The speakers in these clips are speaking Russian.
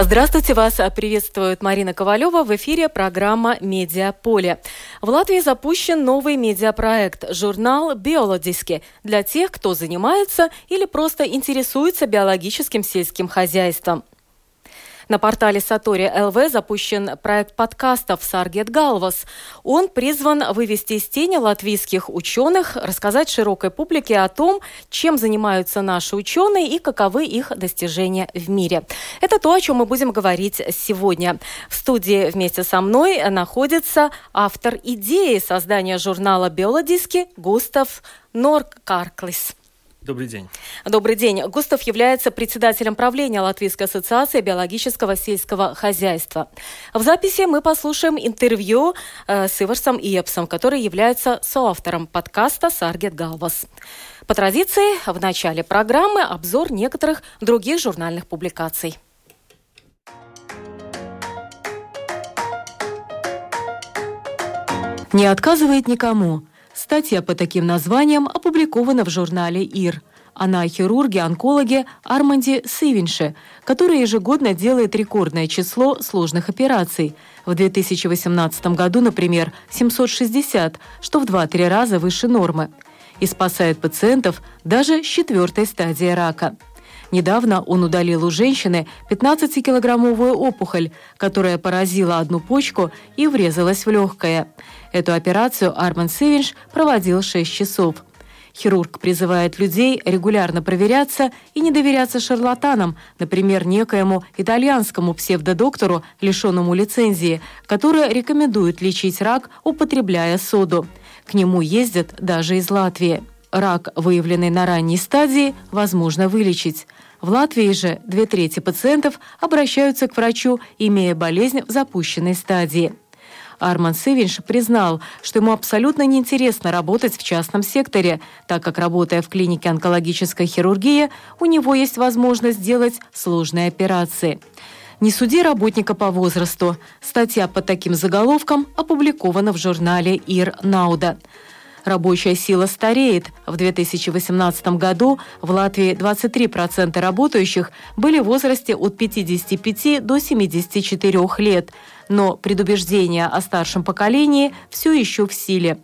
Здравствуйте, вас приветствует Марина Ковалева. В эфире программа «Медиаполе». В Латвии запущен новый медиапроект – журнал «Биологиски» для тех, кто занимается или просто интересуется биологическим сельским хозяйством. На портале Сатори ЛВ запущен проект подкастов «Саргет Галвас». Он призван вывести из тени латвийских ученых, рассказать широкой публике о том, чем занимаются наши ученые и каковы их достижения в мире. Это то, о чем мы будем говорить сегодня. В студии вместе со мной находится автор идеи создания журнала «Биологиски» Густав Норкарклис. Добрый день. Добрый день. Густав является председателем правления Латвийской ассоциации биологического сельского хозяйства. В записи мы послушаем интервью э, с Иварсом Иепсом, который является соавтором подкаста «Саргет Галвас». По традиции, в начале программы обзор некоторых других журнальных публикаций. Не отказывает никому – Статья по таким названиям опубликована в журнале «ИР». Она о хирурге-онкологе Арманде Сывинше, который ежегодно делает рекордное число сложных операций. В 2018 году, например, 760, что в 2-3 раза выше нормы. И спасает пациентов даже с четвертой стадии рака. Недавно он удалил у женщины 15-килограммовую опухоль, которая поразила одну почку и врезалась в легкое. Эту операцию Арман Севинш проводил 6 часов. Хирург призывает людей регулярно проверяться и не доверяться шарлатанам, например, некоему итальянскому псевдодоктору, лишенному лицензии, который рекомендует лечить рак, употребляя соду. К нему ездят даже из Латвии. Рак, выявленный на ранней стадии, возможно вылечить. В Латвии же две трети пациентов обращаются к врачу, имея болезнь в запущенной стадии. Арман Сывинш признал, что ему абсолютно неинтересно работать в частном секторе, так как, работая в клинике онкологической хирургии, у него есть возможность делать сложные операции. «Не суди работника по возрасту». Статья под таким заголовком опубликована в журнале «Ир Науда». Рабочая сила стареет. В 2018 году в Латвии 23% работающих были в возрасте от 55 до 74 лет. Но предубеждение о старшем поколении все еще в силе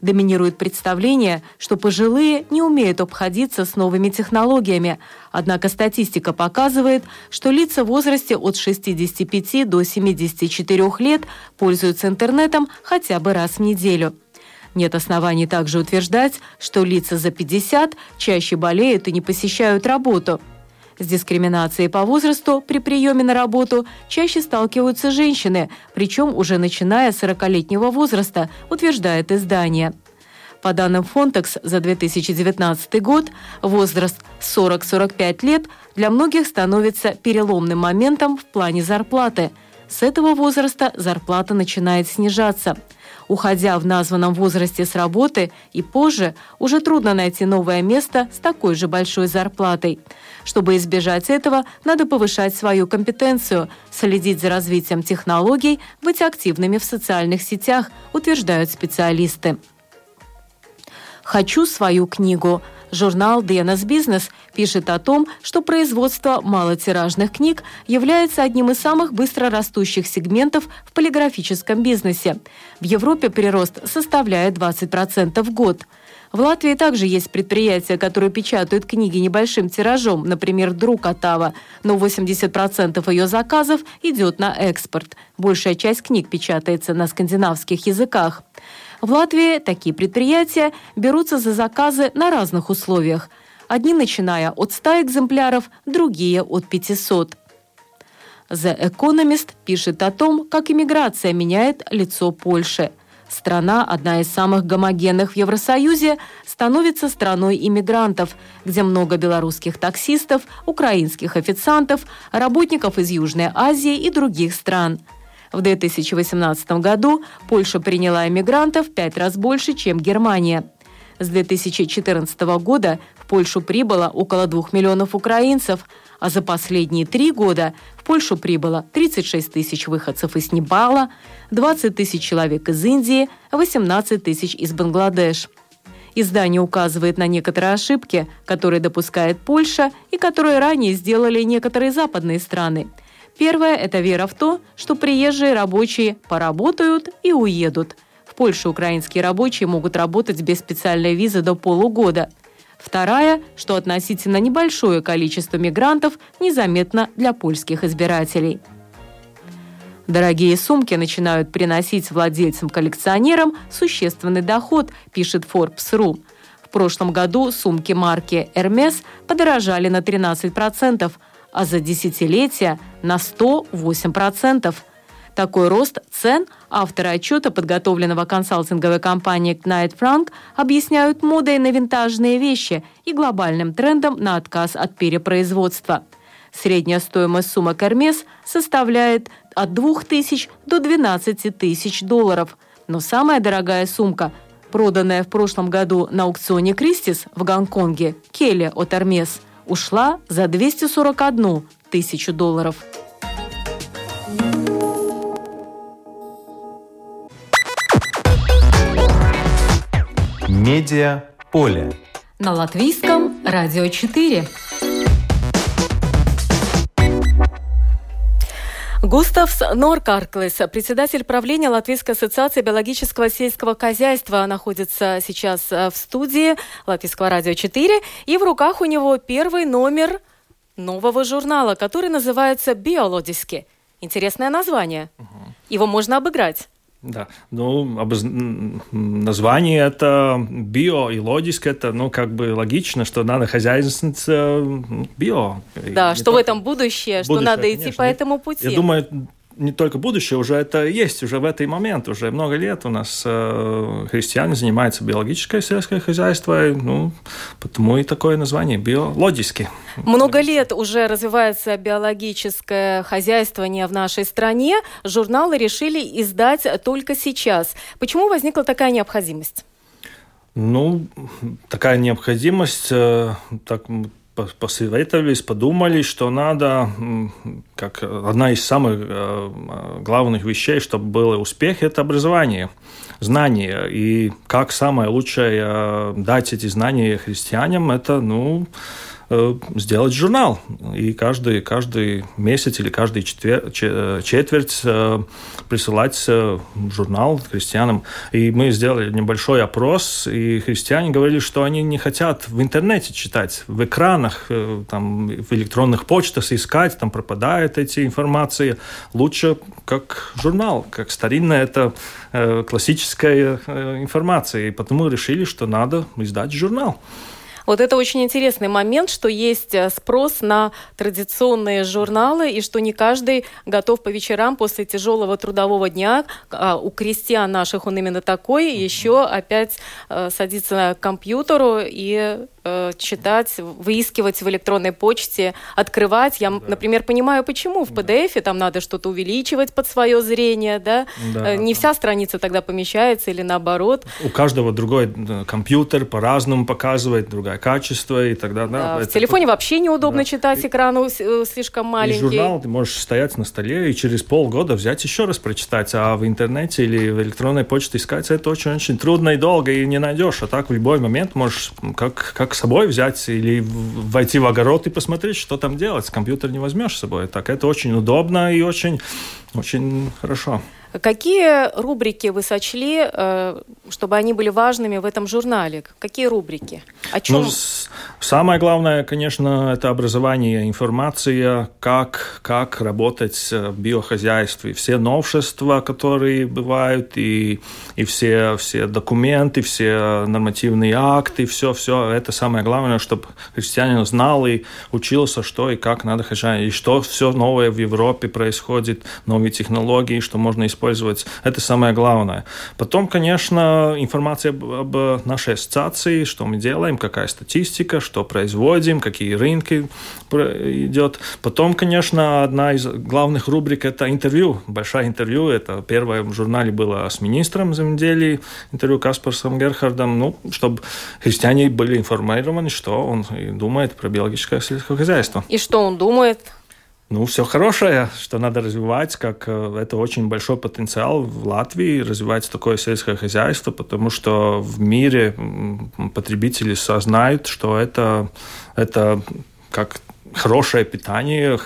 доминирует представление, что пожилые не умеют обходиться с новыми технологиями. Однако статистика показывает, что лица в возрасте от 65 до 74 лет пользуются интернетом хотя бы раз в неделю. Нет оснований также утверждать, что лица за 50 чаще болеют и не посещают работу. С дискриминацией по возрасту при приеме на работу чаще сталкиваются женщины, причем уже начиная с 40-летнего возраста, утверждает издание. По данным Фонтекс за 2019 год, возраст 40-45 лет для многих становится переломным моментом в плане зарплаты. С этого возраста зарплата начинает снижаться – Уходя в названном возрасте с работы и позже, уже трудно найти новое место с такой же большой зарплатой. Чтобы избежать этого, надо повышать свою компетенцию, следить за развитием технологий, быть активными в социальных сетях, утверждают специалисты. «Хочу свою книгу», Журнал DNS Business пишет о том, что производство малотиражных книг является одним из самых быстро растущих сегментов в полиграфическом бизнесе. В Европе прирост составляет 20% в год. В Латвии также есть предприятия, которые печатают книги небольшим тиражом, например, «Друг Атава», но 80% ее заказов идет на экспорт. Большая часть книг печатается на скандинавских языках. В Латвии такие предприятия берутся за заказы на разных условиях. Одни начиная от 100 экземпляров, другие от 500. The Economist пишет о том, как иммиграция меняет лицо Польши. Страна, одна из самых гомогенных в Евросоюзе, становится страной иммигрантов, где много белорусских таксистов, украинских официантов, работников из Южной Азии и других стран – в 2018 году Польша приняла иммигрантов пять раз больше, чем Германия. С 2014 года в Польшу прибыло около 2 миллионов украинцев, а за последние три года в Польшу прибыло 36 тысяч выходцев из Непала, 20 тысяч человек из Индии, 18 тысяч из Бангладеш. Издание указывает на некоторые ошибки, которые допускает Польша и которые ранее сделали некоторые западные страны. Первое – это вера в то, что приезжие рабочие поработают и уедут. В Польше украинские рабочие могут работать без специальной визы до полугода. Вторая, что относительно небольшое количество мигрантов незаметно для польских избирателей. Дорогие сумки начинают приносить владельцам-коллекционерам существенный доход, пишет Forbes.ru. В прошлом году сумки марки Hermes подорожали на 13%, а за десятилетия на 108%. Такой рост цен авторы отчета, подготовленного консалтинговой компанией Knight Frank, объясняют модой на винтажные вещи и глобальным трендом на отказ от перепроизводства. Средняя стоимость сумок Hermes составляет от 2 тысяч до 12 тысяч долларов. Но самая дорогая сумка, проданная в прошлом году на аукционе Кристис в Гонконге, Келли от Hermes, ушла за 241 тысячу долларов. Медиа поле. На латвийском радио 4. Густавс Норкарклес, председатель правления Латвийской ассоциации биологического сельского хозяйства, находится сейчас э, в студии Латвийского радио 4, и в руках у него первый номер нового журнала, который называется «Биологически». Интересное название. Его можно обыграть. Да, ну, обоз... название это био и логически, это, ну, как бы логично, что надо хозяйственница био. Да, что в этом будущее, будущее что надо конечно. идти по этому пути. Я думаю, не только будущее, уже это есть, уже в этот момент, уже много лет у нас э, христиане занимаются биологическое сельское хозяйство, ну, потому и такое название биологически. Много лет уже развивается биологическое хозяйствование в нашей стране. Журналы решили издать только сейчас. Почему возникла такая необходимость? Ну, такая необходимость, э, так посоветовались, подумали, что надо, как одна из самых э, главных вещей, чтобы был успех, это образование, знания. И как самое лучшее э, дать эти знания христианам, это, ну, сделать журнал. И каждый, каждый месяц или каждый четвер, четверть э, присылать э, журнал христианам. И мы сделали небольшой опрос, и христиане говорили, что они не хотят в интернете читать, в экранах, там, в электронных почтах искать, там пропадает эти информации. Лучше как журнал, как старинная это классическая информация. И потому решили, что надо издать журнал. Вот это очень интересный момент, что есть э, спрос на традиционные журналы, и что не каждый готов по вечерам после тяжелого трудового дня, а у крестьян наших он именно такой, еще опять э, садиться к компьютеру и э, читать, выискивать в электронной почте, открывать. Я, да. например, понимаю, почему в PDF да. там надо что-то увеличивать под свое зрение, да? да. Э, не вся страница тогда помещается или наоборот. У каждого другой компьютер по-разному показывает, другое качество и тогда, да. да в телефоне вообще неудобно да. читать, экран э, слишком маленький. И журнал ты можешь стоять на столе и через полгода взять еще раз прочитать, а в интернете или в электронной почте искать это очень-очень трудно и долго и не найдешь, а так в любой момент можешь как, как к собой взять или войти в огород и посмотреть, что там делать. Компьютер не возьмешь с собой. Так это очень удобно и очень, очень хорошо. Какие рубрики вы сочли, э, чтобы они были важными в этом журнале? Какие рубрики? О чем? Ну, самое главное, конечно, это образование, информация, как, как работать в биохозяйстве. Все новшества, которые бывают, и, и все, все документы, все нормативные акты, все, все. Это самое главное, чтобы христианин знал и учился, что и как надо хозяйствовать, и что все новое в Европе происходит, новые технологии, что можно использовать воспользоваться. Это самое главное. Потом, конечно, информация об нашей ассоциации, что мы делаем, какая статистика, что производим, какие рынки идет. Потом, конечно, одна из главных рубрик – это интервью, большое интервью. Это первое в журнале было с министром земледелия, интервью Каспарсом Герхардом, ну, чтобы христиане были информированы, что он думает про биологическое сельское хозяйство. И что он думает? Ну, все хорошее, что надо развивать, как э, это очень большой потенциал в Латвии, развивать такое сельское хозяйство, потому что в мире потребители сознают, что это, это как хорошее питание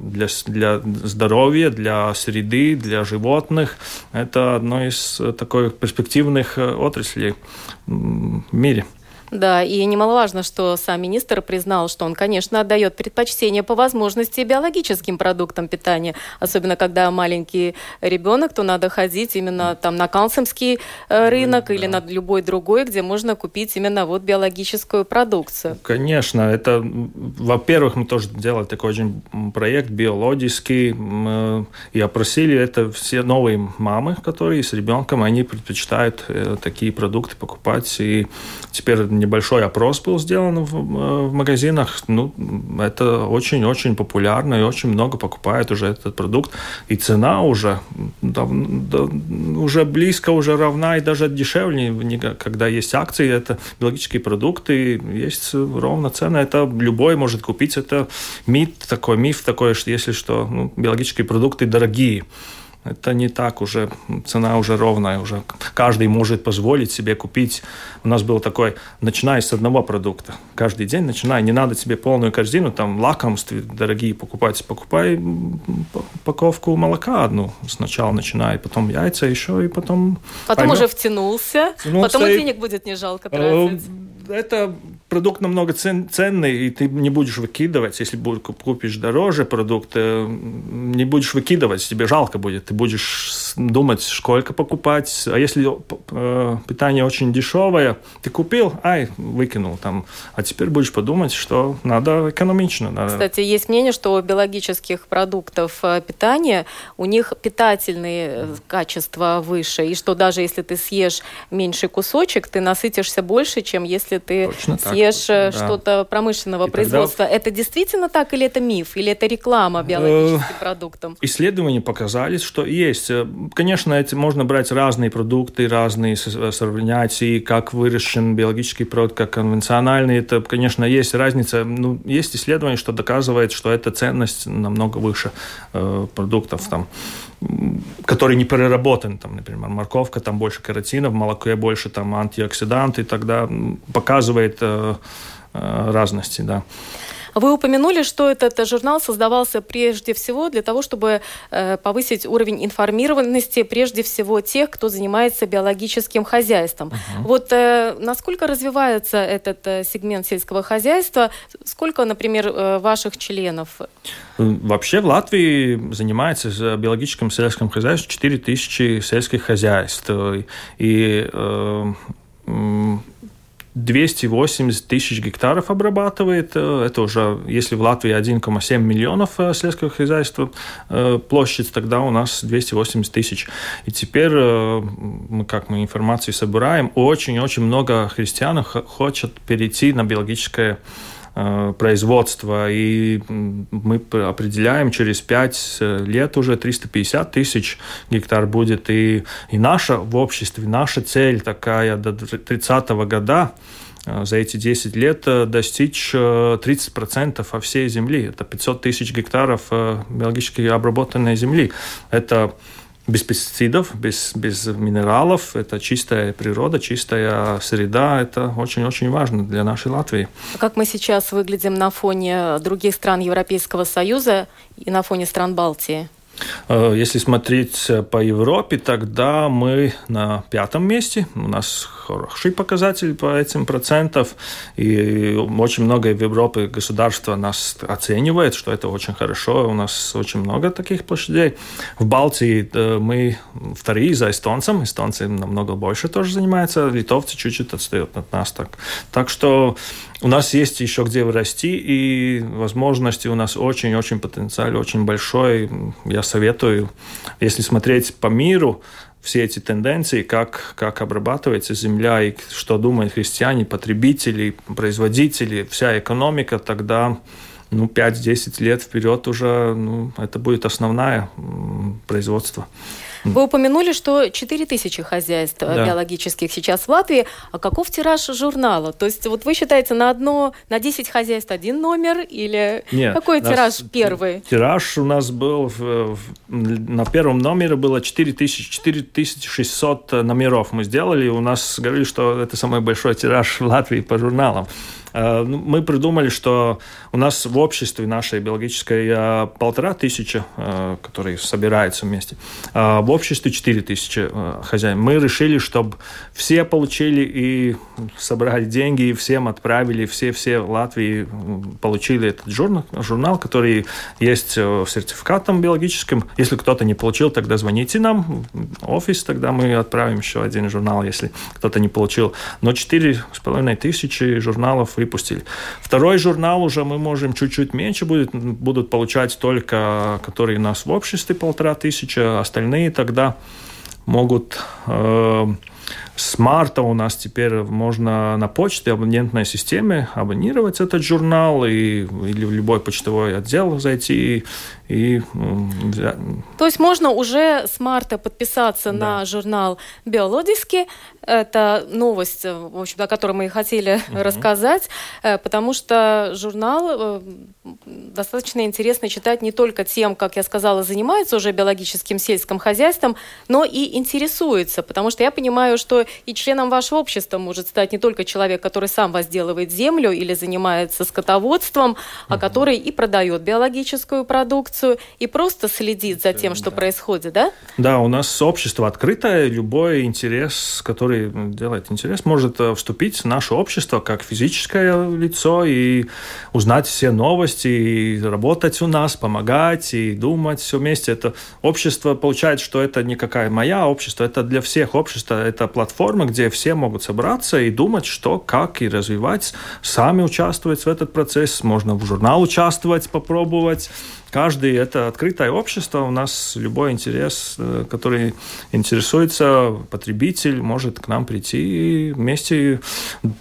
для, для здоровья, для среды, для животных. Это одно из таких перспективных э, отраслей в мире. Да, и немаловажно, что сам министр признал, что он, конечно, отдает предпочтение по возможности биологическим продуктам питания, особенно когда маленький ребенок, то надо ходить именно там на Калсомский э, рынок да. или на любой другой, где можно купить именно вот биологическую продукцию. Конечно, это, во-первых, мы тоже делали такой очень проект биологический, э, и опросили это все новые мамы, которые с ребенком, они предпочитают э, такие продукты покупать, и теперь небольшой опрос был сделан в, э, в магазинах. Ну, это очень-очень популярно и очень много покупают уже этот продукт. И цена уже, да, да, уже близко, уже равна и даже дешевле, когда есть акции, это биологические продукты, есть ровно цена. Это любой может купить. Это миф такой, миф такой, что если что, ну, биологические продукты дорогие это не так уже, цена уже ровная, уже каждый может позволить себе купить. У нас был такой, начиная с одного продукта, каждый день начиная, не надо себе полную корзину, там лакомств дорогие покупать, покупай упаковку молока одну сначала начинай, потом яйца еще и потом... Потом поймет. уже втянулся, втянулся потом и денег будет не жалко тратить. Э, это продукт намного цен, ценный, и ты не будешь выкидывать, если купишь дороже продукт, не будешь выкидывать, тебе жалко будет, ты будешь думать, сколько покупать, а если э, питание очень дешевое, ты купил, ай, выкинул там, а теперь будешь подумать, что надо экономично. Надо... Кстати, есть мнение, что у биологических продуктов э, питания у них питательные э, качества выше, и что даже если ты съешь меньший кусочек, ты насытишься больше, чем если ты Точно съешь ешь да. что-то промышленного и производства. Тогда... Это действительно так или это миф? Или это реклама биологическим э, продуктам? Исследования показали, что есть. Э, конечно, эти, можно брать разные продукты, разные э, сравнять, и как выращен биологический продукт, как конвенциональный. Это, конечно, есть разница. Ну, есть исследования, что доказывает, что эта ценность намного выше э, продуктов. Там который не переработан, там, например, морковка, там больше каротина, в молоке больше там антиоксиданты, тогда показывает э, э, разности, да. Вы упомянули, что этот журнал создавался прежде всего для того, чтобы э, повысить уровень информированности прежде всего тех, кто занимается биологическим хозяйством. Uh-huh. Вот э, насколько развивается этот э, сегмент сельского хозяйства? Сколько, например, э, ваших членов? Вообще в Латвии занимается биологическим сельским хозяйством 4000 сельских хозяйств. И э, 280 тысяч гектаров обрабатывает. Э, это уже, если в Латвии 1,7 миллионов э, сельского хозяйства э, площадь, тогда у нас 280 тысяч. И теперь как мы информацию собираем, очень-очень много христиан хочет перейти на биологическое производства, и мы определяем через 5 лет уже 350 тысяч гектар будет, и, и наша в обществе, наша цель такая до 30 года за эти 10 лет достичь 30% во всей земли. Это 500 тысяч гектаров биологически обработанной земли. Это без пестицидов, без, без минералов. Это чистая природа, чистая среда. Это очень-очень важно для нашей Латвии. Как мы сейчас выглядим на фоне других стран Европейского Союза и на фоне стран Балтии? Если смотреть по Европе, тогда мы на пятом месте. У нас хороший показатель по этим процентам. И очень много в Европе государства нас оценивает, что это очень хорошо. У нас очень много таких площадей. В Балтии э, мы вторые за эстонцем. Эстонцы намного больше тоже занимаются. Литовцы чуть-чуть отстают от нас. Так, так что у нас есть еще где расти, и возможности у нас очень-очень потенциал, очень большой. Я советую, если смотреть по миру, все эти тенденции, как, как обрабатывается земля и что думают христиане, потребители, производители, вся экономика, тогда ну, 5-10 лет вперед уже ну, это будет основное производство. Вы упомянули, что 4 тысячи хозяйств да. биологических сейчас в Латвии. А каков тираж журнала? То есть вот вы считаете на одно, на 10 хозяйств один номер или Нет, какой тираж первый? Тираж у нас был, в, в, на первом номере было 4 тысячи, 4600 номеров мы сделали. У нас говорили, что это самый большой тираж в Латвии по журналам. Э, ну, мы придумали, что у нас в обществе нашей биологической э, полтора тысячи, э, которые собираются вместе, в обществе четыре тысячи хозяин. Мы решили, чтобы все получили и собрали деньги, и всем отправили, все-все в Латвии получили этот журнал, журнал, который есть сертификатом биологическим. Если кто-то не получил, тогда звоните нам, офис, тогда мы отправим еще один журнал, если кто-то не получил. Но четыре с половиной тысячи журналов выпустили. Второй журнал уже мы можем чуть-чуть меньше будет, будут получать только, которые у нас в обществе полтора тысячи, остальные тогда могут э, с марта у нас теперь можно на почте абонентной системе абонировать этот журнал и, или в любой почтовой отдел зайти и То есть можно уже с марта подписаться да. на журнал «Биологически». Это новость, в общем, о которой мы и хотели угу. рассказать, э, потому что журнал э, достаточно интересно читать не только тем, как я сказала, занимается уже биологическим сельским хозяйством, но и интересуется, потому что я понимаю, что и членом вашего общества может стать не только человек, который сам возделывает землю или занимается скотоводством, угу. а который и продает биологическую продукцию, информацию и просто следит за тем, что да. происходит, да? Да, у нас общество открытое, любой интерес, который делает интерес, может э, вступить в наше общество как физическое лицо и узнать все новости, и работать у нас, помогать, и думать все вместе. Это общество получает, что это не какая моя общество, это для всех общество, это платформа, где все могут собраться и думать, что, как и развивать, сами участвовать в этот процесс, можно в журнал участвовать, попробовать, каждый это открытое общество. У нас любой интерес, э, который интересуется потребитель, может к нам прийти и вместе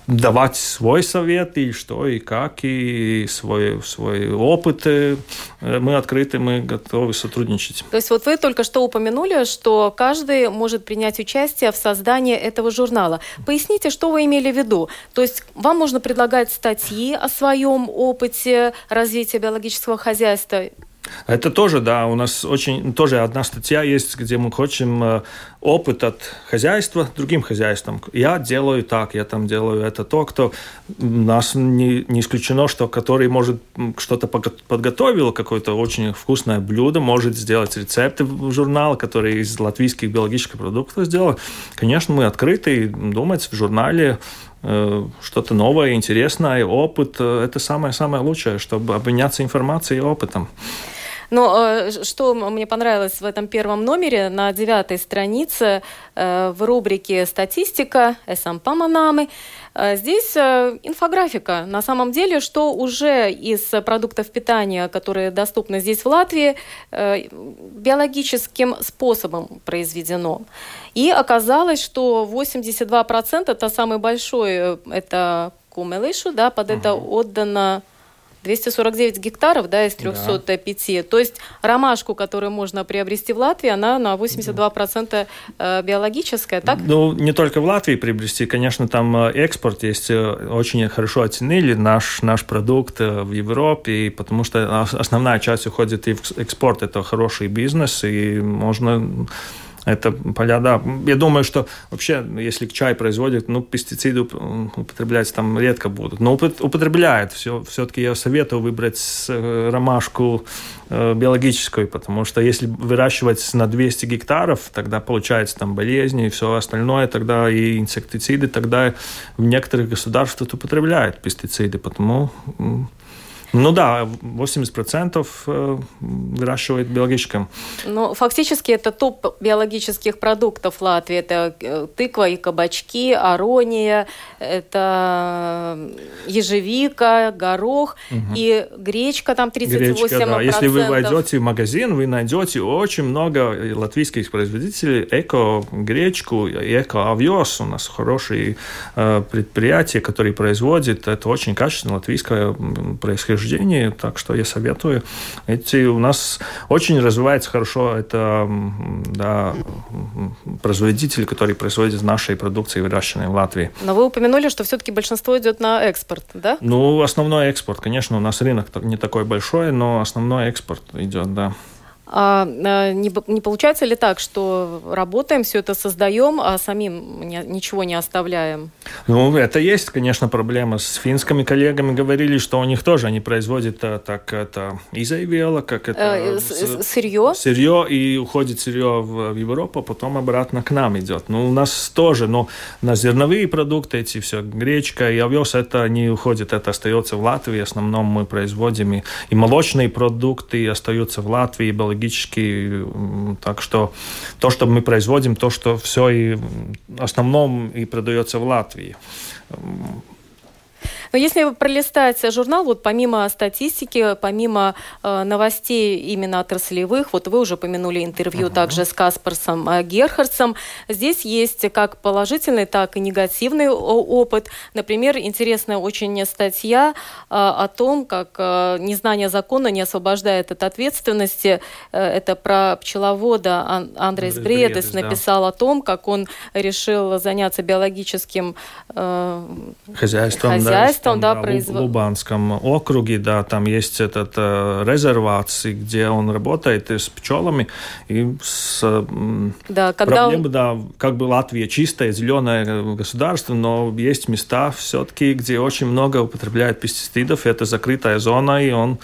давать свой совет и что и как и свой свой опыт. Э, мы открыты, мы готовы сотрудничать. То есть вот вы только что упомянули, что каждый может принять участие в создании этого журнала. Поясните, что вы имели в виду? То есть вам можно предлагать статьи о своем опыте развития биологического хозяйства это тоже, да, у нас очень, тоже одна статья есть, где мы хотим э, опыт от хозяйства другим хозяйствам. Я делаю так, я там делаю это то, кто нас не, не исключено, что который может что-то подготовил, какое-то очень вкусное блюдо, может сделать рецепты в журнал, который из латвийских биологических продуктов сделал. Конечно, мы открыты думать в журнале э, что-то новое, интересное, опыт. Э, это самое-самое лучшее, чтобы обменяться информацией и опытом. Но э, что мне понравилось в этом первом номере, на девятой странице э, в рубрике «Статистика» «Эсам паманамы» э, Здесь инфографика. На самом деле, что уже из продуктов питания, которые доступны здесь в Латвии, биологическим способом произведено. И оказалось, что 82% это самый большой, это кумелышу, да, под это отдано 249 гектаров да, из 305. Да. То есть ромашку, которую можно приобрести в Латвии, она на 82% э, биологическая, так? Ну, не только в Латвии приобрести. Конечно, там э, экспорт есть. Э, очень хорошо оценили наш, наш продукт в Европе, потому что основная часть уходит и в экспорт. Это хороший бизнес, и можно это поля, да. Я думаю, что вообще, если чай производят, ну, пестициды употреблять там редко будут. Но употребляют. Все, все-таки я советую выбрать э, ромашку э, биологическую, потому что если выращивать на 200 гектаров, тогда получается там болезни и все остальное, тогда и инсектициды, тогда в некоторых государствах употребляют пестициды, потому ну да, 80% э, выращивает биологическим. Ну, фактически это топ биологических продуктов Латвии. Это э, тыква и кабачки, арония, это ежевика, горох угу. и гречка там 38%. Гречка, да. Если вы войдете в магазин, вы найдете очень много латвийских производителей эко-гречку, эко-овес. У нас хорошие э, предприятия, которые производят. Это очень качественное латвийское происхождение учреждений, так что я советую. Эти у нас очень развивается хорошо, это да, производители, которые производят нашей продукции, выращенной в Латвии. Но вы упомянули, что все-таки большинство идет на экспорт, да? Ну, основной экспорт, конечно, у нас рынок не такой большой, но основной экспорт идет, да. А, а, не, не получается ли так, что работаем, все это создаем, а самим не, ничего не оставляем? Ну, это есть, конечно, проблема. С финскими коллегами говорили, что у них тоже они производят а, так это изоевела, как это э, сырье. Сырье и уходит сырье в, в Европу, потом обратно к нам идет. Ну, у нас тоже, но на зерновые продукты эти все гречка и овес это не уходит, это остается в Латвии. В основном мы производим и, и молочные продукты остаются в Латвии, и экологически. Так что то, что мы производим, то, что все и в основном и продается в Латвии. Но если пролистать журнал, вот помимо статистики, помимо э, новостей именно отраслевых, вот вы уже упомянули интервью uh-huh. также с Каспарсом э, Герхардсом, здесь есть как положительный, так и негативный опыт. Например, интересная очень статья э, о том, как э, незнание закона не освобождает от ответственности. Э, это про пчеловода Ан- Андрес Бредес написал да. о том, как он решил заняться биологическим э, хозяйством, хозяйством местом, да, производ... В Лубанском округе, да, там есть этот э, резервации, где он работает с пчелами и с да, когда... проблемой, да, как бы Латвия чистое, зеленое государство, но есть места все-таки, где очень много употребляют пестицидов, это закрытая зона, и он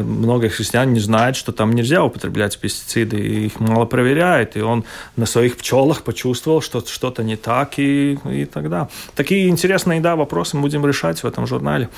много христиан не знают, что там нельзя употреблять пестициды, и их мало проверяют, и он на своих пчелах почувствовал, что что-то не так, и, и тогда. Такие интересные, да, вопросы мы будем решать в этом журнале,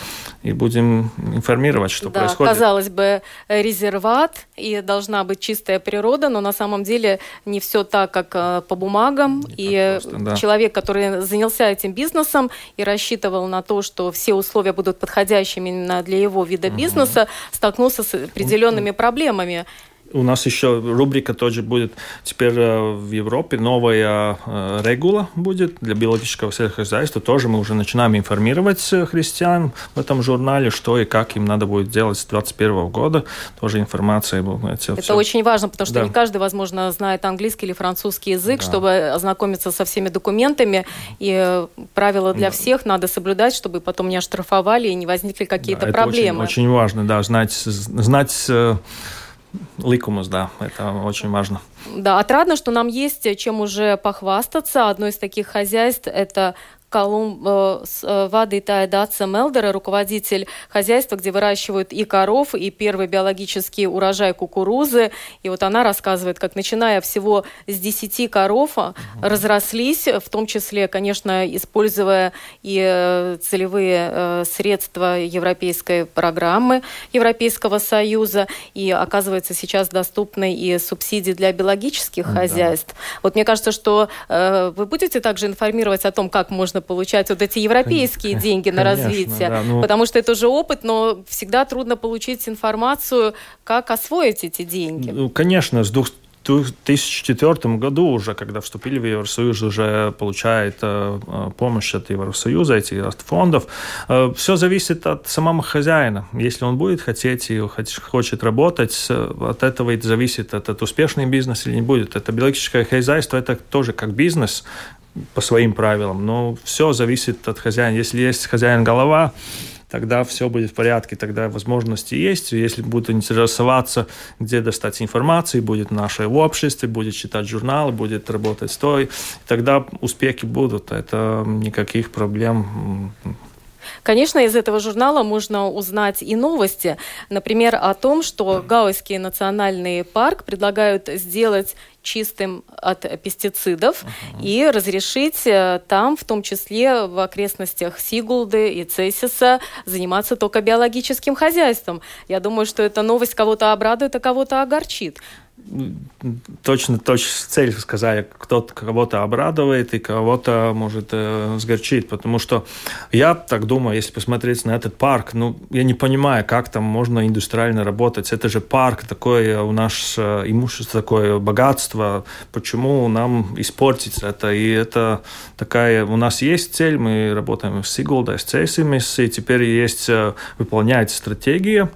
и будем информировать, что да, происходит. казалось бы, резерват, и должна быть чистая природа, но на самом деле не все так, как э, по бумагам, не и просто, да. человек, который занялся этим бизнесом и рассчитывал на то, что все условия будут подходящими именно для его вида угу. бизнеса, столкнулся столкнулся с определенными проблемами. У нас еще рубрика тоже будет теперь э, в Европе новая э, регула будет для биологического сельскохозяйства. Тоже мы уже начинаем информировать э, христиан в этом журнале, что и как им надо будет делать с 2021 года. Тоже информация. Это, это все. очень важно, потому что да. не каждый, возможно, знает английский или французский язык, да. чтобы ознакомиться со всеми документами. И правила для да. всех надо соблюдать, чтобы потом не оштрафовали и не возникли какие-то да, проблемы. Это очень, очень важно, да, знать, знать ликумус, да, это очень важно. Да, отрадно, что нам есть чем уже похвастаться. Одно из таких хозяйств – это Колум... Э, э, Вадытая Датса Мелдера, руководитель хозяйства, где выращивают и коров, и первый биологический урожай кукурузы. И вот она рассказывает, как начиная всего с 10 коров угу. разрослись, в том числе, конечно, используя и целевые средства европейской программы Европейского Союза. И оказывается, сейчас доступны и субсидии для биологических да. хозяйств. Вот мне кажется, что вы будете также информировать о том, как можно можно получать вот эти европейские Конечно, деньги на развитие, да, ну... потому что это уже опыт, но всегда трудно получить информацию, как освоить эти деньги. Ну, конечно, с двух 2004 году уже, когда вступили в Евросоюз, уже получает э, э, помощь от Евросоюза, этих от фондов. Э, все зависит от самого хозяина. Если он будет хотеть и хочет работать, от этого и зависит, этот успешный бизнес или не будет. Это биологическое хозяйство, это тоже как бизнес, по своим правилам. Но все зависит от хозяина. Если есть хозяин голова, тогда все будет в порядке, тогда возможности есть. Если будут интересоваться, где достать информацию, будет в нашей обществе, будет читать журналы, будет работать с той, тогда успехи будут. Это никаких проблем Конечно, из этого журнала можно узнать и новости. Например, о том, что Гауэйский национальный парк предлагают сделать чистым от пестицидов uh-huh. и разрешить э, там, в том числе в окрестностях Сигулды и Цесиса, заниматься только биологическим хозяйством. Я думаю, что эта новость кого-то обрадует, а кого-то огорчит точно, точно цель сказали, кто-то кого-то обрадует и кого-то может э, сгорчить, потому что я так думаю, если посмотреть на этот парк, ну, я не понимаю, как там можно индустриально работать. Это же парк, такое у нас э, имущество, такое богатство, почему нам испортить это? И это такая, у нас есть цель, мы работаем с Сигулдой, с Цейсимис, и теперь есть, э, выполняется стратегия,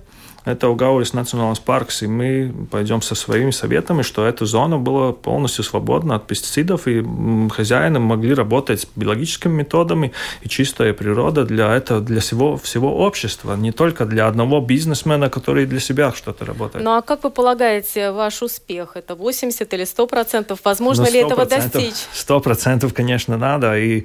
это Угаурис национальный парк, и мы пойдем со своими советами, что эта зона была полностью свободна от пестицидов, и хозяины могли работать биологическими методами, и чистая природа для этого, для всего, всего общества, не только для одного бизнесмена, который для себя что-то работает. Ну а как вы полагаете, ваш успех, это 80 или 100 процентов? Возможно ну, ли этого достичь? 100 процентов, конечно, надо, и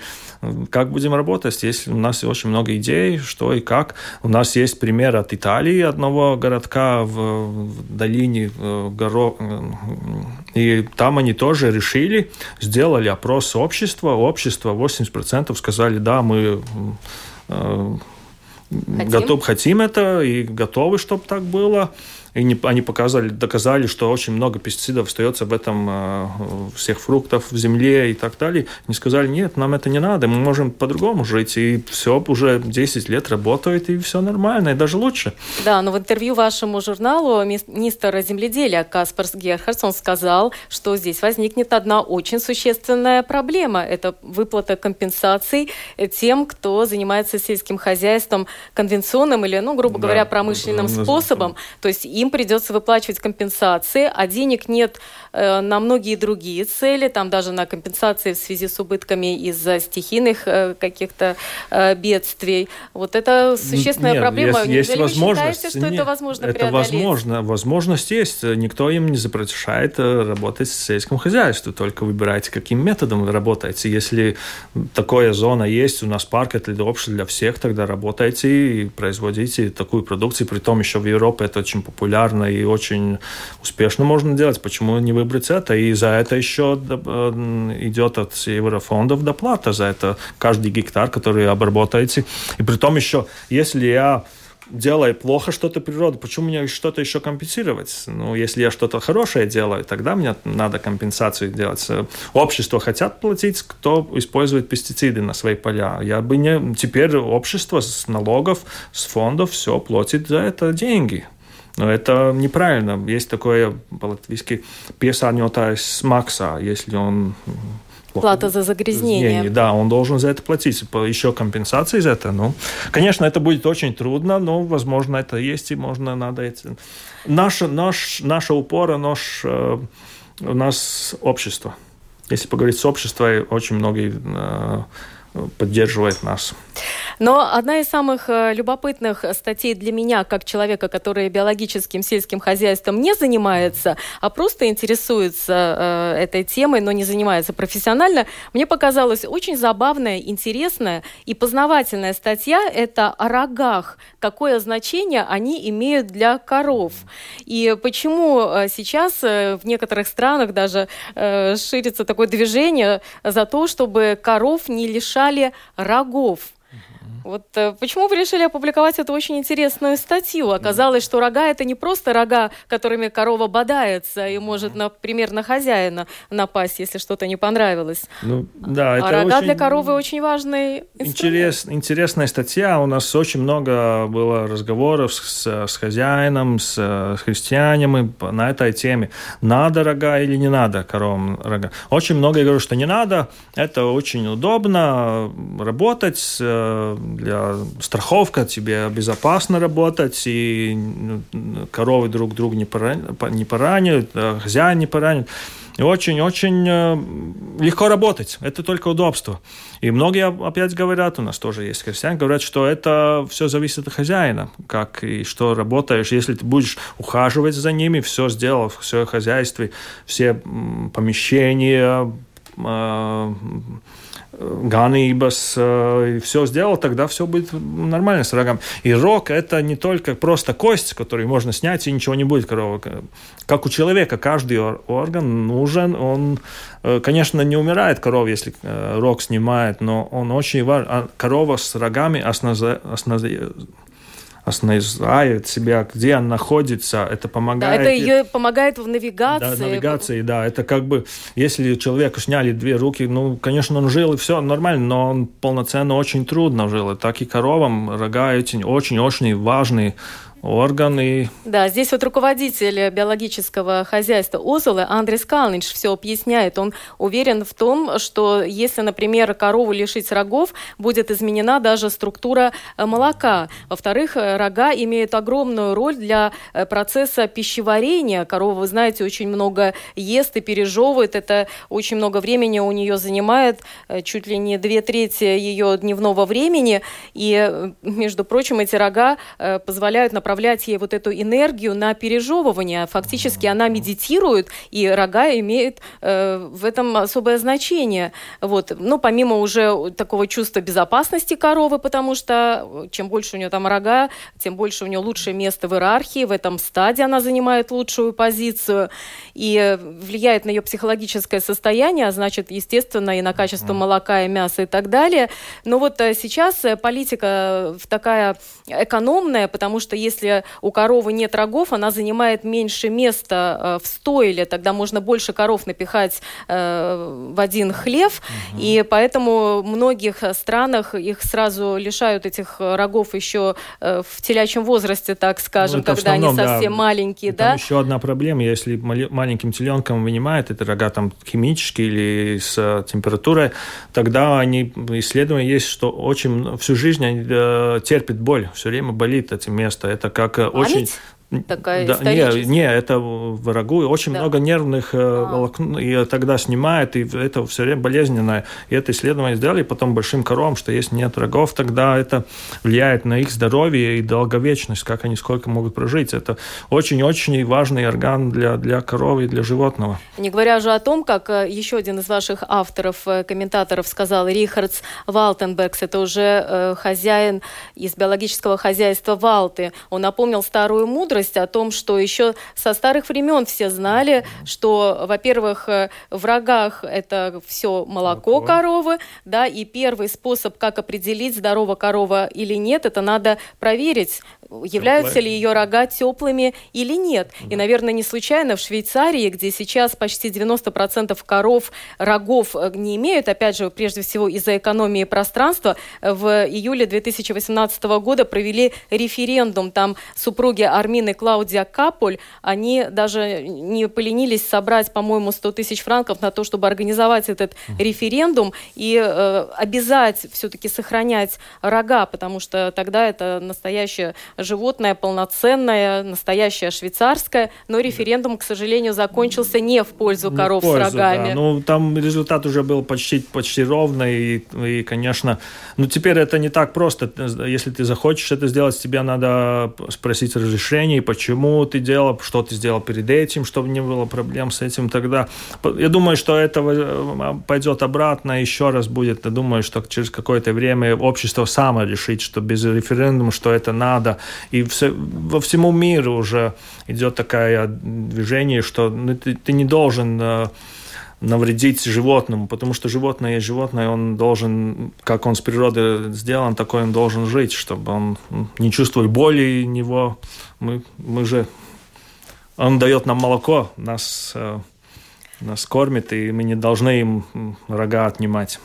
как будем работать, если у нас очень много идей, что и как. У нас есть пример от Италии, одного городка в, в долине э, горо... Э, и там они тоже решили, сделали опрос общества. Общество 80% сказали, да, мы э, хотим? готов, хотим это и готовы, чтобы так было. И они показали, доказали, что очень много пестицидов остается в этом э, всех фруктов в земле и так далее. Они сказали, нет, нам это не надо, мы можем по-другому жить. И все уже 10 лет работает, и все нормально, и даже лучше. Да, но в интервью вашему журналу министр земледелия Каспарс Герхардсон сказал, что здесь возникнет одна очень существенная проблема. Это выплата компенсаций тем, кто занимается сельским хозяйством конвенционным или, ну, грубо да, говоря, промышленным способом. То есть им придется выплачивать компенсации, а денег нет э, на многие другие цели, там даже на компенсации в связи с убытками из-за стихийных э, каких-то э, бедствий. Вот это существенная нет, проблема. Есть, есть возможность. Считаете, что нет, это возможно Это преодолеть? возможно. Возможность есть. Никто им не запрещает э, работать в сельском хозяйстве. Только выбирайте, каким методом вы работаете. Если такая зона есть, у нас парк это общий для всех, тогда работайте и производите такую продукцию. Притом еще в Европе это очень популярно популярно и очень успешно можно делать. Почему не выбрать это? И за это еще э, идет от еврофондов доплата за это каждый гектар, который обработаете. И при том еще, если я делаю плохо что-то природа, почему мне что-то еще компенсировать? Ну, если я что-то хорошее делаю, тогда мне надо компенсацию делать. Общество хотят платить, кто использует пестициды на свои поля. Я бы не... Теперь общество с налогов, с фондов все платит за это деньги. Но это неправильно. Есть такое по-латвийски piesārņotājs maksā, если он Плата за загрязнение. Да, он должен за это платить. Еще компенсации за это. Ну, конечно, это будет очень трудно, но, возможно, это есть, и можно, надо это... Наше, наш, наша упора, наш, э, у нас общество. Если поговорить с обществом, очень многие э, поддерживает нас. Но одна из самых э, любопытных статей для меня, как человека, который биологическим сельским хозяйством не занимается, а просто интересуется э, этой темой, но не занимается профессионально, мне показалась очень забавная, интересная и познавательная статья. Это о рогах, какое значение они имеют для коров. И почему э, сейчас в некоторых странах даже ширится такое движение за то, чтобы коров не лишали рогов. Вот э, почему вы решили опубликовать эту очень интересную статью? Оказалось, что рога это не просто рога, которыми корова бодается и может, например, на хозяина напасть, если что-то не понравилось. Ну, да, а это а рога очень... для коровы очень важный Интерес, интересная статья. У нас очень много было разговоров с, с хозяином, с, с христианами на этой теме. Надо рога или не надо коровам рога? Очень много я говорю, что не надо. Это очень удобно работать для страховка, тебе безопасно работать, и ну, коровы друг друга не, поранят, не поранят, хозяин не поранит. И очень-очень э, легко работать. Это только удобство. И многие опять говорят, у нас тоже есть христиане, говорят, что это все зависит от хозяина, как и что работаешь. Если ты будешь ухаживать за ними, все сделав, все хозяйстве, все помещения, э, ganības, э, все сделал, тогда все будет нормально с рогом. И рог – это не только просто кость, которую можно снять, и ничего не будет. Как у человека каждый орган нужен, он, э, конечно, не умирает корова, если рог снимает, но он очень важен. А корова с рогами основа, основа, знает себя, где она находится, это помогает. Да, это ее помогает в навигации. Да, навигации, да. Это как бы, если человеку сняли две руки, ну, конечно, он жил и все нормально, но он полноценно очень трудно жил. И так и коровам рога очень, очень-очень важные органы. Да, здесь вот руководитель биологического хозяйства Озолы Андрей Калнич все объясняет. Он уверен в том, что если, например, корову лишить рогов, будет изменена даже структура э, молока. Во-вторых, э, рога имеют огромную роль для э, процесса пищеварения. Корова, вы знаете, очень много ест и пережевывает. Это очень много времени у нее занимает, чуть ли не две трети ее дневного времени. И, между прочим, эти рога позволяют направлять направлять ей вот эту энергию на пережевывание. Фактически она медитирует, и рога имеют э, в этом особое значение. Вот. Ну, помимо уже такого чувства безопасности коровы, потому что чем больше у нее там рога, тем больше у нее лучшее место в иерархии, в этом стаде она занимает лучшую позицию и влияет на ее психологическое состояние, а значит, естественно, и на качество молока и мяса и так далее. Но вот э, сейчас э, политика такая экономная, потому что если если у коровы нет рогов, она занимает меньше места э, в стойле, тогда можно больше коров напихать э, в один хлев, угу. и поэтому в многих странах их сразу лишают этих рогов еще э, в телячьем возрасте, так скажем, ну, когда основном, они совсем да. маленькие. да? еще одна проблема, если маленьким теленком вынимают эти рога там химические или с температурой, тогда они исследования есть, что очень всю жизнь они терпят боль, все время болит это место. Это как Память? очень такая да, не, не, это врагу очень да. много нервных э, а. волокон, и тогда снимает, и это все время болезненное. И это исследование сделали потом большим коровам, что если нет врагов, тогда это влияет на их здоровье и долговечность, как они сколько могут прожить. Это очень-очень важный орган для, для коровы и для животного. Не говоря уже о том, как э, еще один из ваших авторов, э, комментаторов сказал, Рихардс Валтенбекс, это уже хозяин из биологического хозяйства Валты. Он напомнил старую мудрость, мудрость о том, что еще со старых времен все знали, что, во-первых, э, в рогах это все молоко, молоко коровы, да, и первый способ, как определить, здорова корова или нет, это надо проверить, являются Теплые. ли ее рога теплыми или нет. Да. И, наверное, не случайно в Швейцарии, где сейчас почти 90% коров рогов э, не имеют, опять же, прежде всего из-за экономии пространства, в июле 2018 года провели референдум. Там супруги Армины и Клаудия Каполь, они даже не поленились собрать, по-моему, 100 тысяч франков на то, чтобы организовать этот референдум и э, обязать все-таки сохранять рога, потому что тогда это настоящее животное полноценное, настоящее швейцарское, но референдум, к сожалению, закончился не в пользу коров в пользу, с рогами. Да. Ну, там результат уже был почти, почти ровный, и, и, конечно, ну, теперь это не так просто. Если ты захочешь это сделать, тебе надо спросить разрешение, почему ты делал, что ты сделал перед этим, чтобы не было проблем с этим тогда. Я думаю, что это э, пойдет обратно, еще раз будет. Я думаю, что через какое-то время общество само решит, что без референдума, что это надо, и все, во всему миру уже идет такое движение, что ну, ты, ты не должен э, навредить животному, потому что животное есть животное, он должен, как он с природы сделан, такой он должен жить, чтобы он не чувствовал боли него. Мы, мы же... Он дает нам молоко, нас, э, нас кормит, и мы не должны им рога отнимать.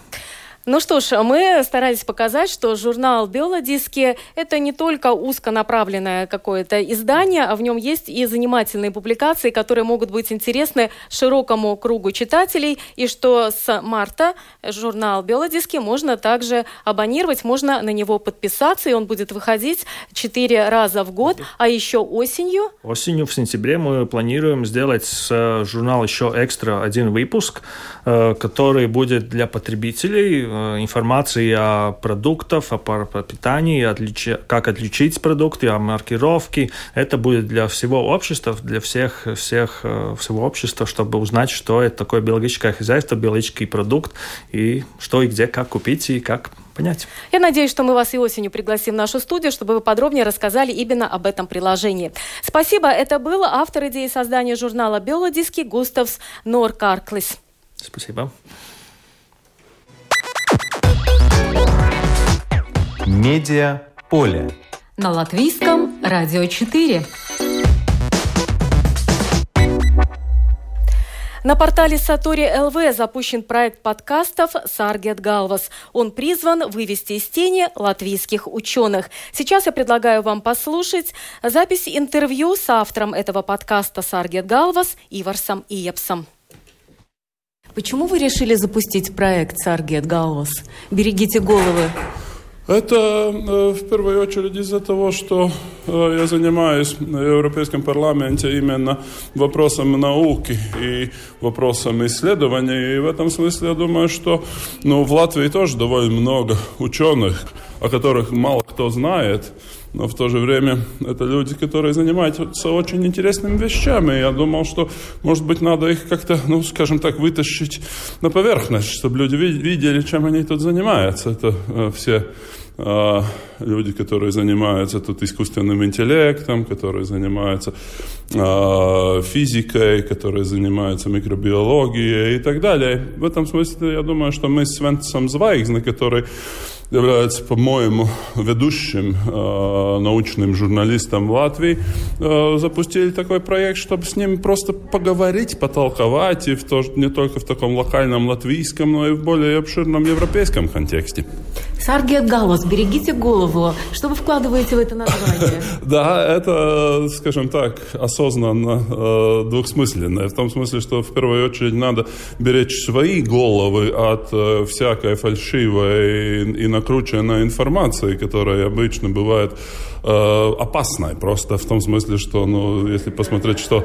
Ну что ж, мы старались показать, что журнал «Биолодиски» — это не только узконаправленное какое-то издание, а в нем есть и занимательные публикации, которые могут быть интересны широкому кругу читателей, и что с марта журнал «Биолодиски» можно также абонировать, можно на него подписаться, и он будет выходить четыре раза в год, а еще осенью... Осенью, в сентябре, мы планируем сделать с журнала еще экстра один выпуск, э, который будет для потребителей, Э, информации о продуктах, о питании, отлич... как отличить продукты, о маркировке. Это будет для всего общества, для всех, всех, э, всего общества, чтобы узнать, что это такое биологическое хозяйство, биологический продукт, и что и где, как купить и как понять. Я надеюсь, что мы вас и осенью пригласим в нашу студию, чтобы вы подробнее рассказали именно об этом приложении. Спасибо. Это был автор идеи создания журнала «Биологиски» Густавс Норкарклис. Спасибо. Медиа поле. На латвийском радио 4. На портале Сатори ЛВ запущен проект подкастов «Саргет Галвас». Он призван вывести из тени латвийских ученых. Сейчас я предлагаю вам послушать запись интервью с автором этого подкаста «Саргет Галвас» Иварсом Иепсом. Почему вы решили запустить проект «Саргет Галвас»? Берегите головы. Это э, в первую очередь из-за того, что э, я занимаюсь в Европейском парламенте именно вопросами науки и вопросами исследований. И в этом смысле я думаю, что ну, в Латвии тоже довольно много ученых, о которых мало кто знает. Но в то же время это люди, которые занимаются очень интересными вещами. Я думал, что, может быть, надо их как-то, ну, скажем так, вытащить на поверхность, чтобы люди видели, чем они тут занимаются. Это э, все э, люди, которые занимаются тут искусственным интеллектом, которые занимаются э, физикой, которые занимаются микробиологией и так далее. В этом смысле я думаю, что мы с Свенцем Звайгзне, который является, по-моему, ведущим э, научным журналистом в Латвии, э, запустили такой проект, чтобы с ним просто поговорить, потолковать, и в то, не только в таком локальном латвийском, но и в более обширном европейском контексте. Саргет Галус, берегите голову. Что вы вкладываете в это название? Да, это, скажем так, осознанно э, двухсмысленное. В том смысле, что в первую очередь надо беречь свои головы от э, всякой фальшивой и накрученной информации, которая обычно бывает э, опасной. Просто в том смысле, что, ну, если посмотреть, что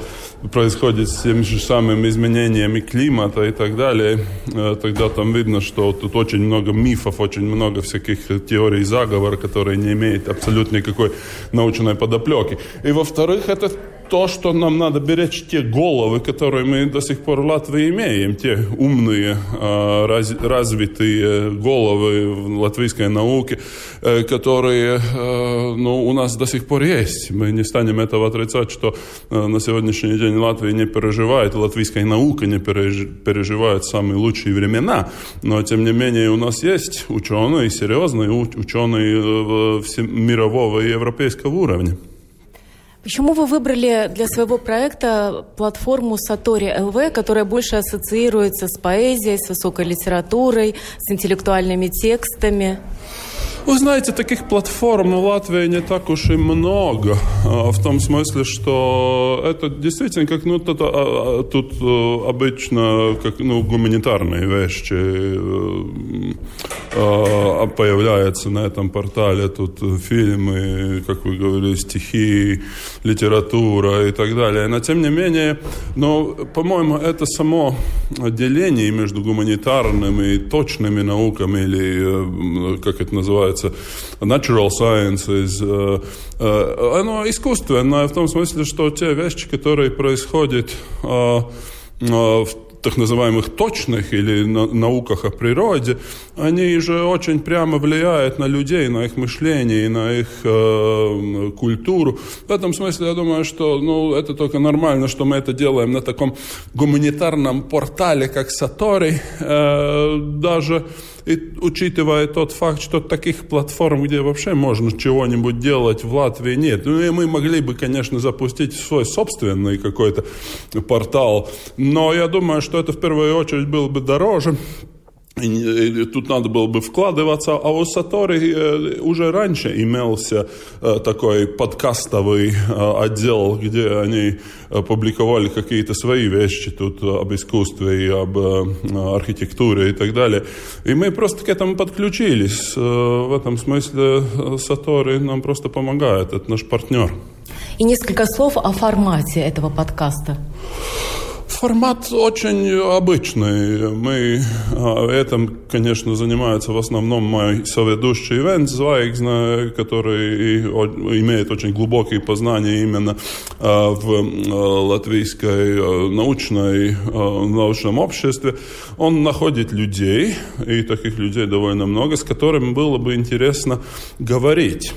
происходит с теми же самыми изменениями климата и так далее, э, тогда там видно, что тут очень много мифов, очень много всяких теорий заговора, которые не имеют абсолютно никакой научной подоплеки. И во-вторых, это то, что нам надо беречь те головы, которые мы до сих пор в Латвии имеем, те умные, а, развитые головы в латвийской науке, э, которые э, ну, у нас до сих пор есть. Мы не станем этого отрицать, что э, на сегодняшний день Латвия не переживает, латвийская наука не переживает самые лучшие времена, но тем не менее у нас есть ученые, серьезные ученые мирового и европейского уровня. Почему вы выбрали для своего проекта платформу Сатори ЛВ, которая больше ассоциируется с поэзией, с высокой литературой, с интеллектуальными текстами? Вы знаете, таких платформ в Латвии не так уж и много. А, в том смысле, что это действительно как, ну, тут, а, а, тут э, обычно как, ну, гуманитарные вещи э, появляются на этом портале. Тут фильмы, как вы говорили, стихи, литература и так далее. Но, тем не менее, но, по-моему, это само деление между гуманитарными и точными науками, или, э, как это называется, называется natural sciences, э, э, оно искусственное в том смысле, что те вещи, которые происходят э, в так называемых точных или науках о природе, они же очень прямо влияют на людей, на их мышление, на их э, культуру. В этом смысле я думаю, что ну, это только нормально, что мы это делаем на таком гуманитарном портале, как Сатори, э, даже и учитывая тот факт, что таких платформ, где вообще можно чего-нибудь делать в Латвии нет. Ну и мы могли бы, конечно, запустить свой собственный какой-то портал, но я думаю, что это в первую очередь было бы дороже, тут надо было бы вкладываться, а у Сатори э, уже раньше имелся э, такой подкастовый э, отдел, где они публиковали какие-то свои вещи тут об искусстве и об архитектуре и так далее. И мы просто к этому подключились. В этом смысле Сатори нам просто помогает, это наш партнер. И несколько слов о формате этого подкаста. Формат очень обычный. Мы а, этим, конечно, занимается в основном мой соведущий Ивент Звайгзна, который имеет очень глубокие познания именно а, в а, латвийской научной, научном обществе. Он находит людей, и таких людей довольно много, с которыми было бы интересно говорить.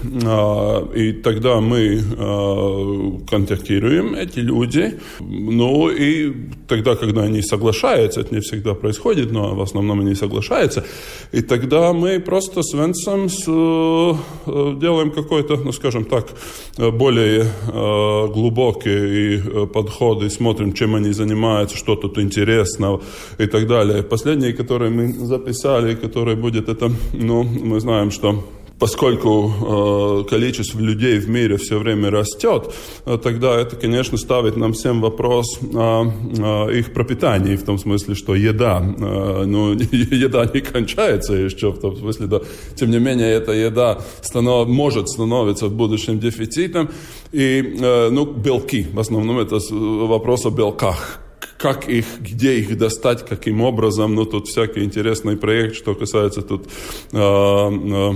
И тогда мы контактируем эти люди, ну и тогда, когда они соглашаются, это не всегда происходит, но в основном они соглашаются, и тогда мы просто с Венсом э, делаем какой-то, ну, скажем так, более э, глубокие подходы, смотрим, чем они занимаются, что тут интересного и так далее. Последние, которые мы записали, которые будет это, ну, мы знаем, что поскольку э, количество людей в мире все время растет, э, тогда это, конечно, ставит нам всем вопрос о, о их пропитании, в том смысле, что еда, э, ну, еда не кончается еще, в том смысле, да, тем не менее, эта еда станов, может становиться в будущем дефицитом, и, э, ну, белки, в основном это вопрос о белках, как их, где их достать, каким образом, ну, тут всякий интересный проект, что касается тут э, э,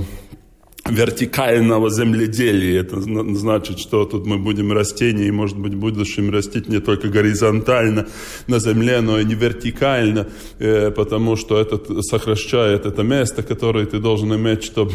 вертикального земледелия. Это значит, что тут мы будем растения, и, может быть, в будущем растить не только горизонтально на земле, но и не вертикально, э, потому что это сокращает это место, которое ты должен иметь, чтобы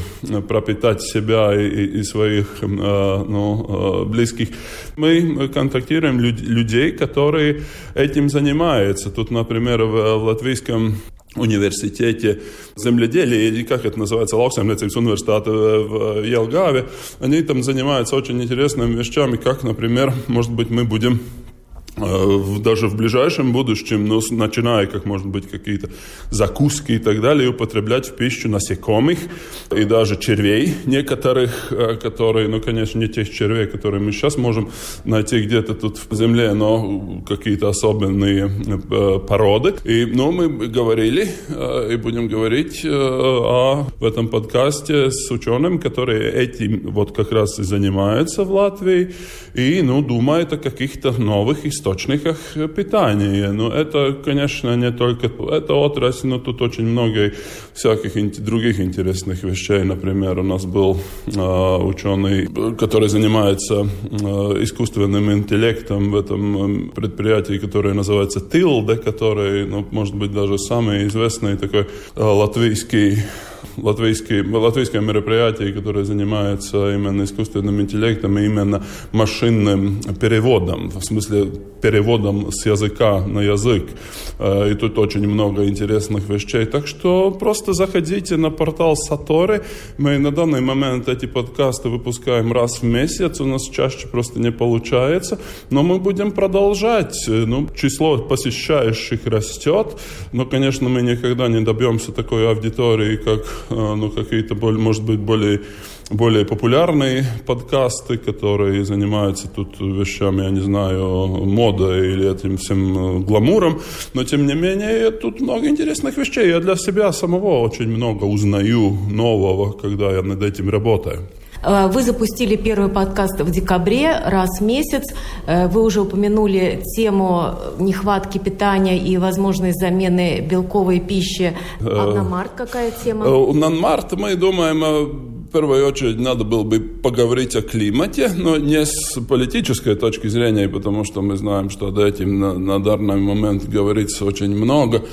пропитать себя и, и своих э, ну, э, близких. Мы контактируем людей, которые этим занимаются. Тут, например, в латвийском университете. Земледелия, или как это называется, Lauksaimniecības университета в Елгаве, они там занимаются очень интересными вещами, как, например, может быть, мы будем Э, даже в ближайшем будущем, ну, начиная, как может быть, какие-то закуски и так далее, употреблять в пищу насекомых и даже червей некоторых, э, которые, ну, конечно, не тех червей, которые мы сейчас можем найти где-то тут в земле, но какие-то особенные э, породы. И, ну, мы говорили и будем говорить о, в этом подкасте с ученым, который этим вот как раз и занимается в Латвии, и, ну, думает о каких-то новых историях источниках питания. Но это, конечно, не только эта отрасль, но тут очень много всяких других интересных вещей. Например, у нас был э, ученый, который занимается э, искусственным интеллектом в этом предприятии, которое называется ТИЛДе, который, ну, может быть, даже самый известный такой э, латвийский латвийские, латвийское мероприятие, которое занимается именно искусственным интеллектом и именно машинным переводом, в смысле переводом с языка на язык. Э, и тут очень много интересных вещей. Так что просто заходите на портал Сатори. Мы на данный момент эти подкасты выпускаем раз в месяц. У нас чаще просто не получается. Но мы будем продолжать. Ну, число посещающих растет. Но, конечно, мы никогда не добьемся такой аудитории, как Э, ну, какие-то, может быть, более, более популярные подкасты, которые занимаются тут вещами, я не знаю, мода или этим всем э, гламуром, но, тем не менее, тут много интересных вещей. Я для себя самого очень много узнаю нового, когда я над этим работаю. Э, вы запустили первый подкаст в декабре, раз в месяц. Вы уже упомянули тему нехватки питания и возможной замены белковой пищи. А на март какая тема? На март мы думаем в первую очередь надо было бы поговорить о климате, но не с политической точки зрения, потому что мы знаем, что об этим на, на данный момент говорится очень много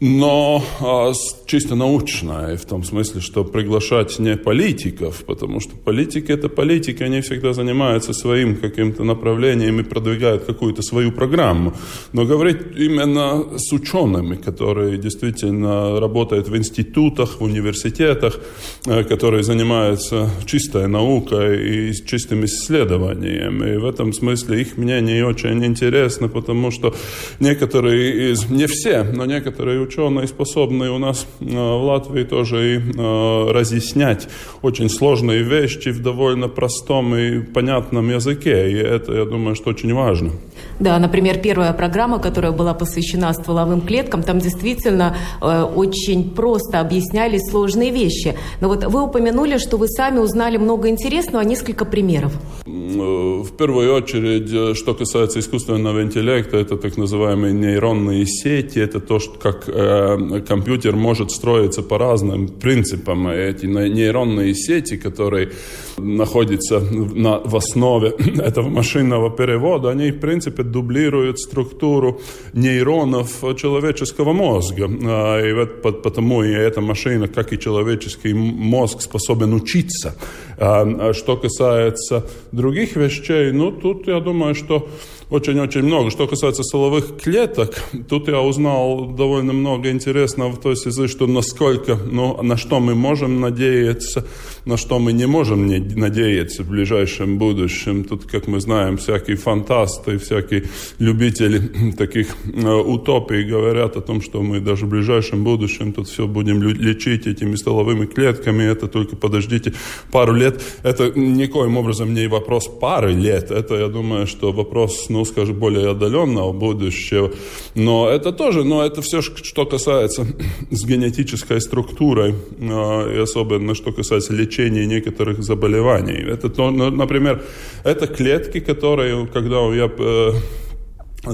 но а, чисто научная, в том смысле, что приглашать не политиков, потому что политики это политики, они всегда занимаются своим каким-то направлением и продвигают какую-то свою программу. Но говорить именно с учеными, которые действительно работают в институтах, в университетах, э, которые занимаются чистой наукой и чистым исследованием. И в этом смысле их мнение очень интересно, потому что некоторые из, не все, но некоторые ученые способны у нас в Латвии тоже и разъяснять очень сложные вещи в довольно простом и понятном языке. И это, я думаю, что очень важно. Да, например, первая программа, которая была посвящена стволовым клеткам, там действительно э, очень просто объяснялись сложные вещи. Но вот вы упомянули, что вы сами узнали много интересного, несколько примеров. Э, в первую очередь, э, что касается искусственного интеллекта, это так называемые нейронные сети, это то, что как э, компьютер может строиться по разным принципам. Эти нейронные сети, которые находятся на, в основе этого машинного перевода, они, в принципе, дублирует структуру нейронов человеческого мозга. А, и вот потому и эта машина, как и человеческий мозг, способен учиться. А, а что касается других вещей, ну, тут я думаю, что очень-очень много. Что касается соловых клеток, тут я узнал довольно много интересного в той связи, что насколько, ну, на что мы можем надеяться, на что мы не можем не надеяться в ближайшем будущем. Тут, как мы знаем, всякие фантасты, всякие любители таких э, утопий говорят о том, что мы даже в ближайшем будущем тут все будем лечить этими столовыми клетками. Это только подождите пару лет. Это никоим образом не вопрос пары лет. Это, я думаю, что вопрос, ну, скажем, более отдаленного будущего. Но это тоже, но это все, что касается с генетической структурой, э, и особенно что касается лечения некоторых заболеваний. Это, ну, например, это клетки, которые, когда я э,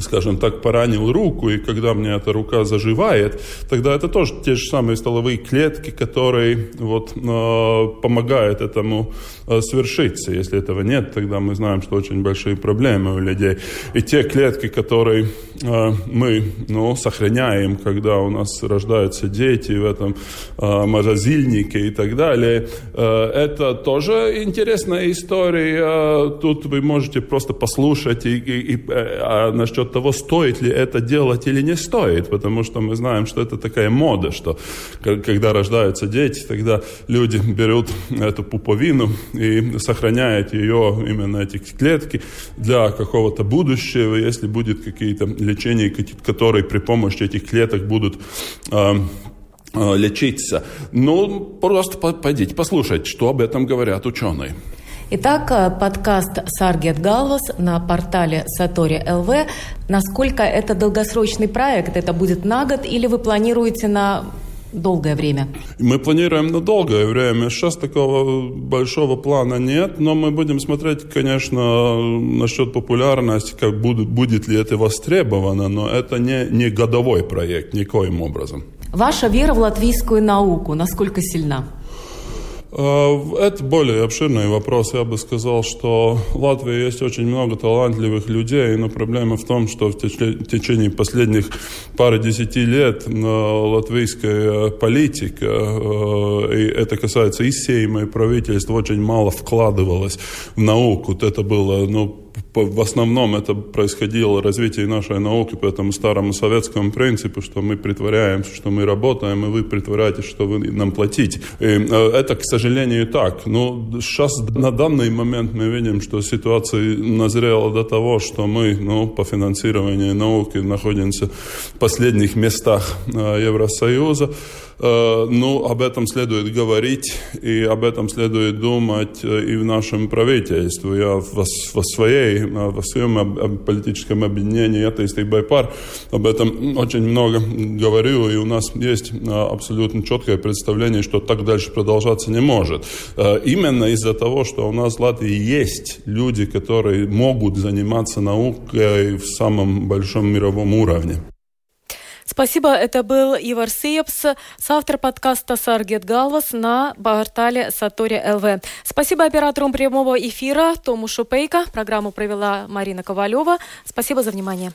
скажем так, поранил руку, и когда мне эта рука заживает, тогда это тоже те же самые столовые клетки, которые вот, э, помогают этому э, свершиться. Если этого нет, тогда мы знаем, что очень большие проблемы у людей. И те клетки, которые э, мы ну, сохраняем, когда у нас рождаются дети в этом э, морозильнике и так далее, э, это тоже интересная история. Тут вы можете просто послушать и, и, и, а насчет того, стоит ли это делать или не стоит, потому что мы знаем, что это такая мода, что когда рождаются дети, тогда люди берут эту пуповину и сохраняют ее, именно эти клетки, для какого-то будущего, если будет какие-то лечения, которые при помощи этих клеток будут э, лечиться. Ну, просто пойдите послушать, что об этом говорят ученые. Итак, э, подкаст «Саргет Галвас» на портале Сатори ЛВ. Насколько это долгосрочный проект? Это будет на год или вы планируете на долгое время? Мы планируем на долгое время. Сейчас такого большого плана нет, но мы будем смотреть, конечно, насчет популярности, как будет, будет ли это востребовано, но это не, не годовой проект никоим образом. Ваша вера в латвийскую науку насколько сильна? Э, это более обширный вопрос. Я бы сказал, что в Латвии есть очень много талантливых людей, но проблема в том, что в течение последних пары десяти лет э, латвийская политика, э, и это касается и Сейма, и правительства, очень мало вкладывалось в науку. Это было, ну, в основном это происходило развитие нашей науки по этому старому советскому принципу, что мы притворяемся, что мы работаем, и вы притворяетесь, что вы нам платите. И э, это, к сожалению, так. Но сейчас на данный момент мы видим, что ситуация назрела до того, что мы ну, по финансированию науки находимся в последних местах э, Евросоюза. Э, ну, об этом следует говорить, и об этом следует думать э, и в нашем правительстве. Я во, во, своей, э, во своем политическом объединении «Атеисты Байпар» об этом очень много говорю, и у нас есть абсолютно четкое представление, что так дальше продолжаться не может. Именно из-за того, что у нас в Латвии есть люди, которые могут заниматься наукой в самом большом мировом уровне. Спасибо. Это был Ивар Сиепс, соавтор подкаста «Саргет Галвас» на портале Сатори ЛВ. Спасибо операторам прямого эфира Тому Шупейко. Программу провела Марина Ковалева. Спасибо за внимание.